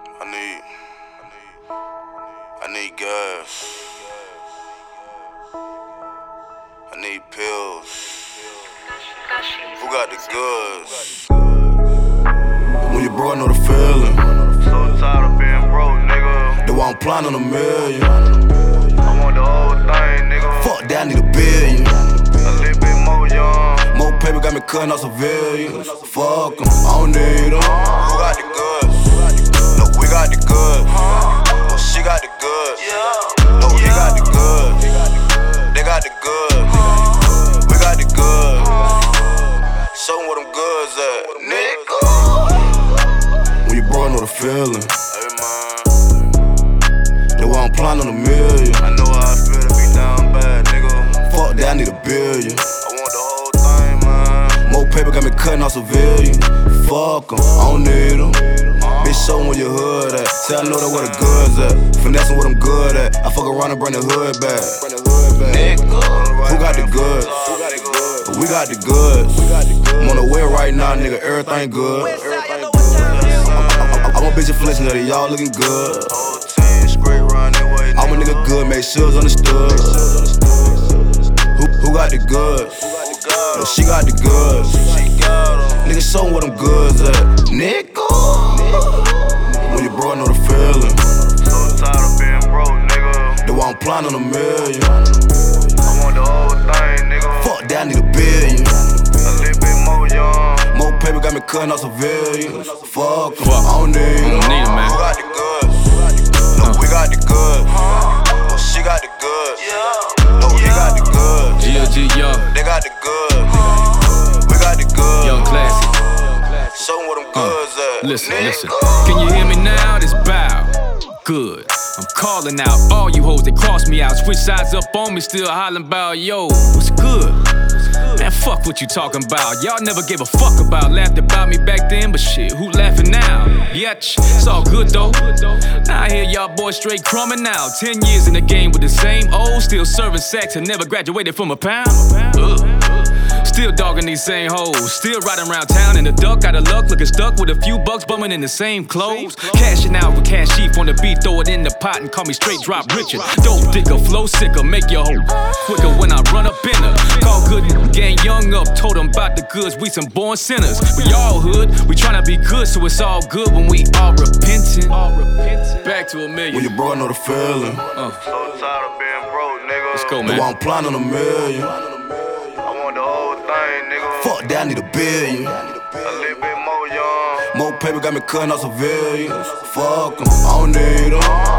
I need, I need, I need gas. I need pills. Who got the goods? When you broke, I know the feeling. So tired of being broke, nigga. They want plan on a million. I want the whole thing, nigga. Fuck that, I need a billion. A little bit more young. More paper got me cutting off civilians. Fuck 'em, I don't need 'em. Uh-huh. Who got the goods? No, we got the goods. No, she got the goods. No, he got the goods. They got the goods. We got the goods. Show 'em where them goods at, nigga. When you broke, I know the feeling. Hey, man. They want plan on a million. I know how I feel to be down bad, nigga. Fuck that, I need a billion. I want the whole thing, man. More paper got me cutting off civilians. Fuck 'em, I don't need 'em. Bitch, show where your hood at. Say I know that where the goods at. Finessing what I'm good at. I fuck around and bring the hood back. Nigga. Who got the goods? We got the goods. I'm on the way right now, nigga. Everything good. I'm a bitch inflation that y'all looking good. I'm a nigga good, make sure it's understood. Who, who got the goods? Nigga. When you broke, I know the feeling. So tired of being broke, nigga. They want plan on a million. I want the whole thing, nigga. Fuck that, I need a billion. A little bit more young. More paper got me cutting off civilians. Fuck Fuck. I don't need I don't need 'em, man. Who got the goods? No, we got the goods. Show 'em where them goods at. Uh, listen, listen. Can you hear me now? This bow. Good. I'm calling out all you hoes that cross me out. Switch sides up on me, still hollering about yo. What's good? Man, fuck what you talking about. Y'all never gave a fuck about. Laughed about me back then, but shit, who laughing now? Yetch, it's all good though. Now I hear y'all boys straight crumbing now. Ten years in the game with the same old, still serving sex and never graduated from a pound. Ugh. Still dogging these same hoes. Still riding around town in the duck. Out of luck, looking stuck with a few bucks bumming in the same clothes. Cashing out with Ka$hif on the beat, throw it in the pot and call me straight drop Richard. Dope digger, flow sicker, make your hoe quicker when I run up in her. Call good gang young up, told them about the goods. We some born sinners. We all hood, we tryna be good, so it's all good when we all repenting. All repenting. Back to a When million. you broke, I know the feeling. Uh, So tired of being broke, nigga. let's go, They man. want plan on a million. Fuck that, I need a billion. A little bit more young. More paper got me cutting off civilians. Fuck 'em, I don't need 'em.